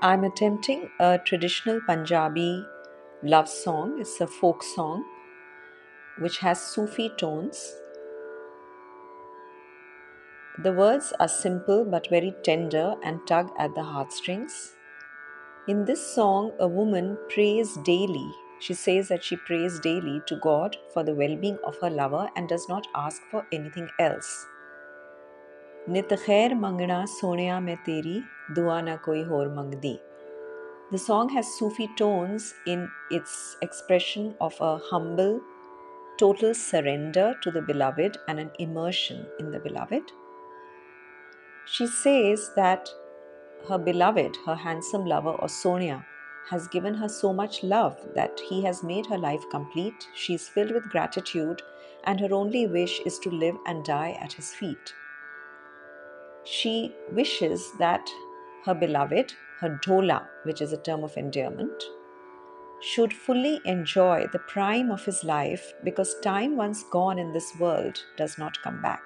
I'm attempting a traditional Punjabi love song. It's a folk song which has Sufi tones. The words are simple but very tender and tug at the heartstrings. In this song, a woman prays daily. She says that she prays daily to God for the well being of her lover and does not ask for anything else. ਨਿਤ ਖੈਰ Sonia ਸੋਹਣਿਆ ਮੈਂ ਤੇਰੀ ਦੁਆ ਨਾ ਕੋਈ ਹੋਰ The song has Sufi tones in its expression of a humble, total surrender to the beloved and an immersion in the beloved. She says that her beloved, her handsome lover, or soneya, has given her so much love that he has made her life complete. She is filled with gratitude, and her only wish is to live and die at his feet she wishes that her beloved, her dhola, which is a term of endearment, should fully enjoy the prime of his life because time once gone in this world does not come back.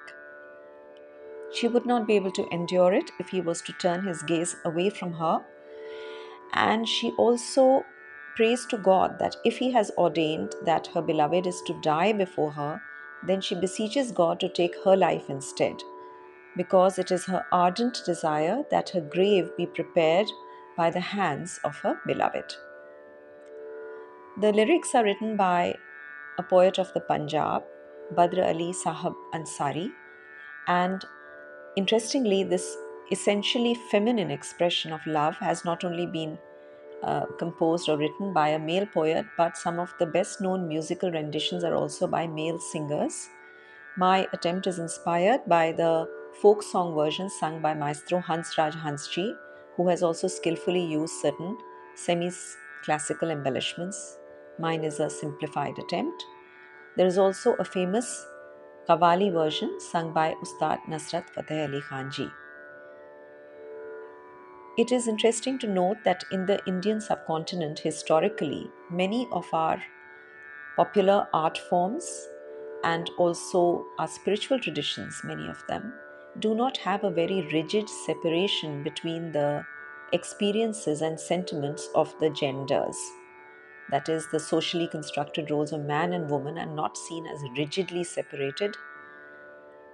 She would not be able to endure it if he was to turn his gaze away from her. And she also prays to God that if he has ordained that her beloved is to die before her, then she beseeches God to take her life instead because it is her ardent desire that her grave be prepared by the hands of her beloved. The lyrics are written by a poet of the Punjab, Badr Ali Sahab Ansari, and interestingly, this essentially feminine expression of love has not only been uh, composed or written by a male poet, but some of the best known musical renditions are also by male singers. My attempt is inspired by the folk song version sung by Maestro Hans Raj Hansji, who has also skillfully used certain semi classical embellishments. Mine is a simplified attempt. There is also a famous Qawwali version sung by Ustad Nusrat Fateh Ali Khan ji. It is interesting to note that in the Indian subcontinent, historically, many of our popular art forms and also our spiritual traditions, many of them, do not have a very rigid separation between the experiences and sentiments of the genders. That is, the socially constructed roles of man and woman are not seen as rigidly separated.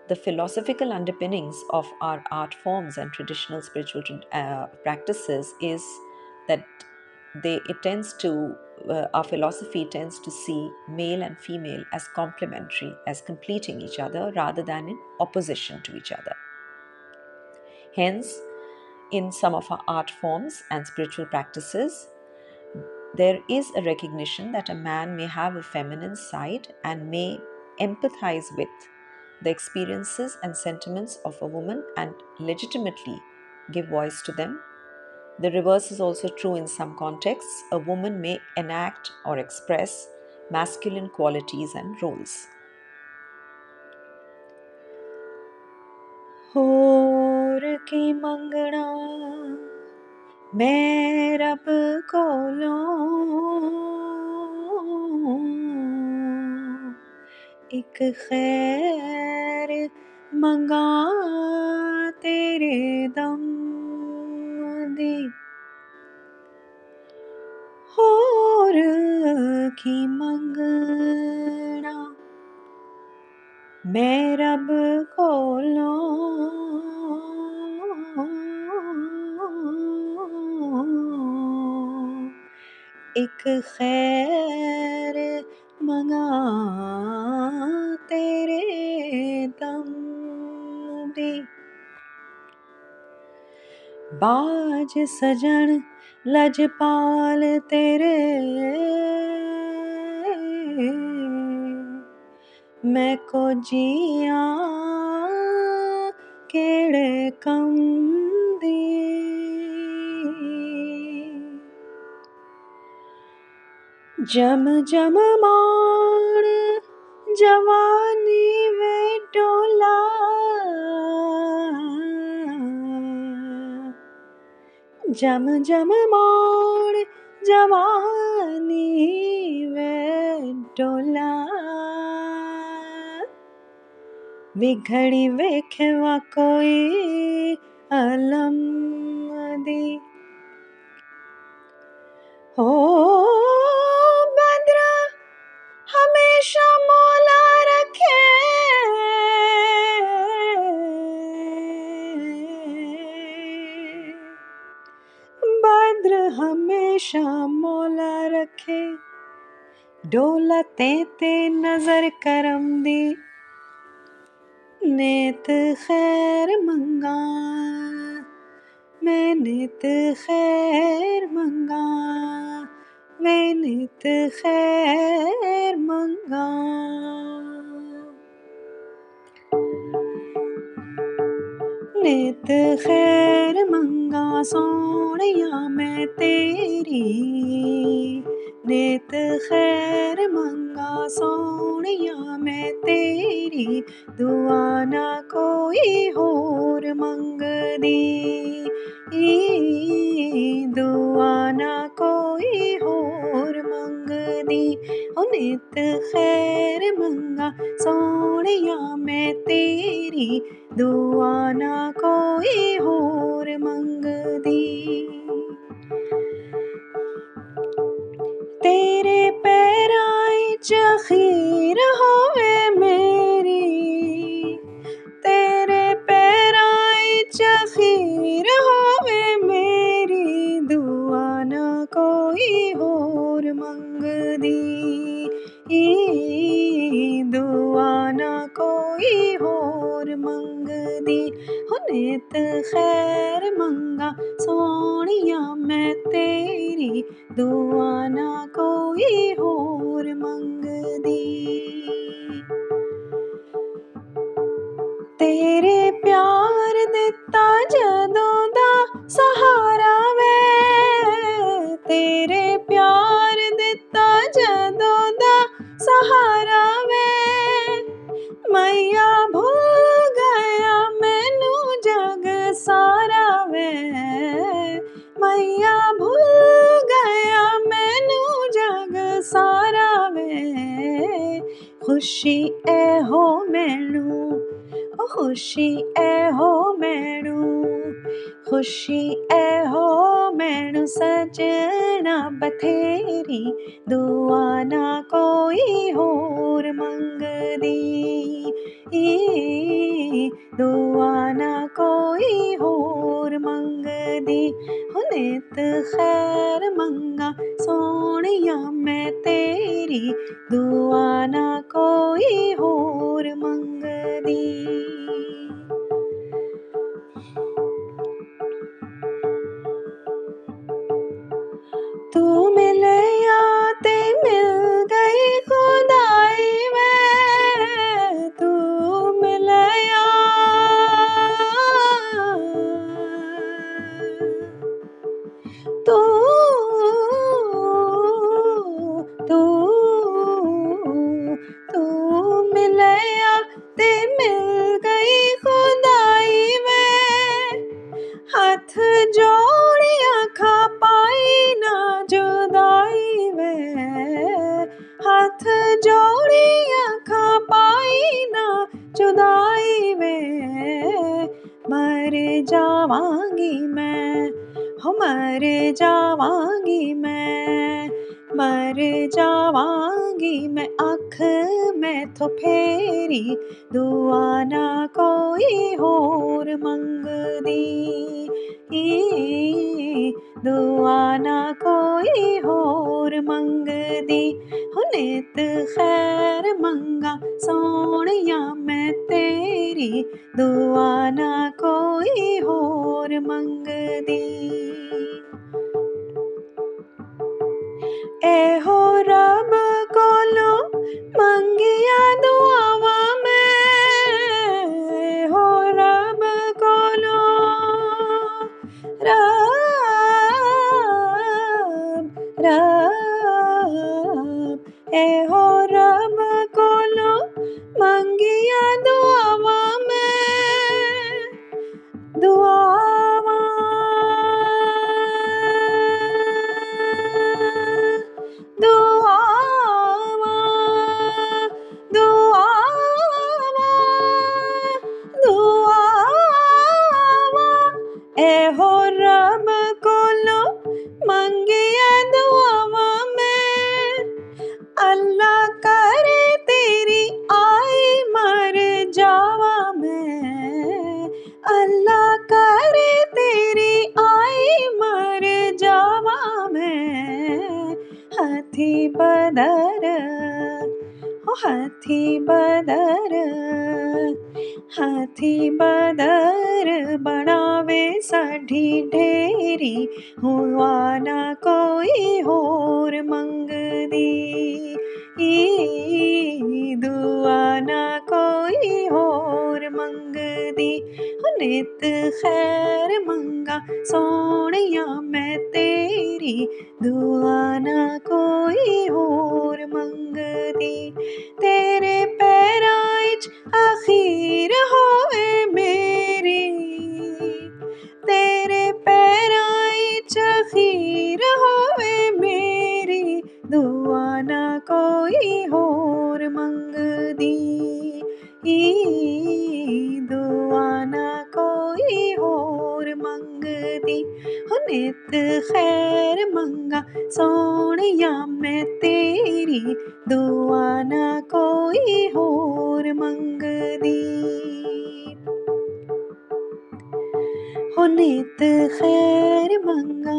The philosophical underpinnings of our art forms and traditional spiritual uh, practices is that they it tends to uh, our philosophy tends to see male and female as complementary as completing each other rather than in opposition to each other. Hence in some of our art forms and spiritual practices there is a recognition that a man may have a feminine side and may empathize with the experiences and sentiments of a woman and legitimately give voice to them the reverse is also true in some contexts. A woman may enact or express masculine qualities and roles. दे। होर की मंगना मैं रब कोलो एक खैर मंगा। बाज सजन लजपाल तेरे। मैं को जिया केड़े कम दी। जम जम मार जवानी में डोला जम जम मोर जवानी वे डोला बिघड़ी वेखेवा कोई अलम दी हो बद्रा हमेशा मोर मौला रखे। डोला ते नज़र करम दी। नेत खैर मंगा। मैं नित खैर मंगा। वे नित खैर मंगा। नित खैर मंगा। सोनिया मैं तेरी नित खैर मंगा सोनिया मैं तेरी दुआ ना कोई होर मंगदी दुआ नित खैर मंगा। सोनिया, मैं तेरी दुआ ना कोई होर मंगदी। तेरे पैरां च खीर होवे हुनेत खैर मंगा सोनिया मैं तेरी दुआ ना कोई खुशी ए हो मैनू सजना बथेरी, दुआ ना कोई होर मंगदी। दुआ ना कोई होर मंगदी। हुनेत खैर मंगा, सोनिया मैं तेरी, दुआ ना कोई होर जावांगी मैं हो मर जावांगी मैं, मर जावांगी मैं अख मैं तो फेरी, दुआ ना कोई होर मंगदी दुआ ना कोई होर मंगदी हुनेत खैर मंगा, सोनिया मैं तेरी दुआ ना कोई होर मंगदी। एहो रब कोलो मंगिया दुआवा हाथी बदर हाथी बदर बनावे साठी ढेरी हुआ ना कोई होर मंगदी ई दुआ ना कोई होर मंगदी नित खैर मंगा सोनिया मैं तेरी दुआ ना कोई और मंगदी तेरे पैराई खैर मंगा सोनिया मैं तेरी, दुआ ना कोई होर मंगदी। हो नित खैर मंगा,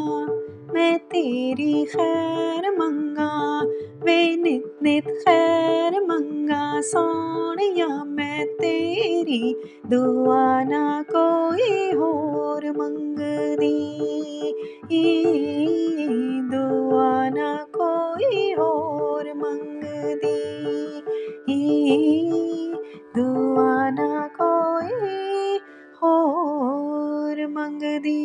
मैं तेरी खैर मंगा, वे नित नित खैर मंगा सोनिया मैं तेरी, दुआ ना कोई होर मंग दी ई दुआ ना कोई और मंगदी ई दुआ ना कोई और मंगदी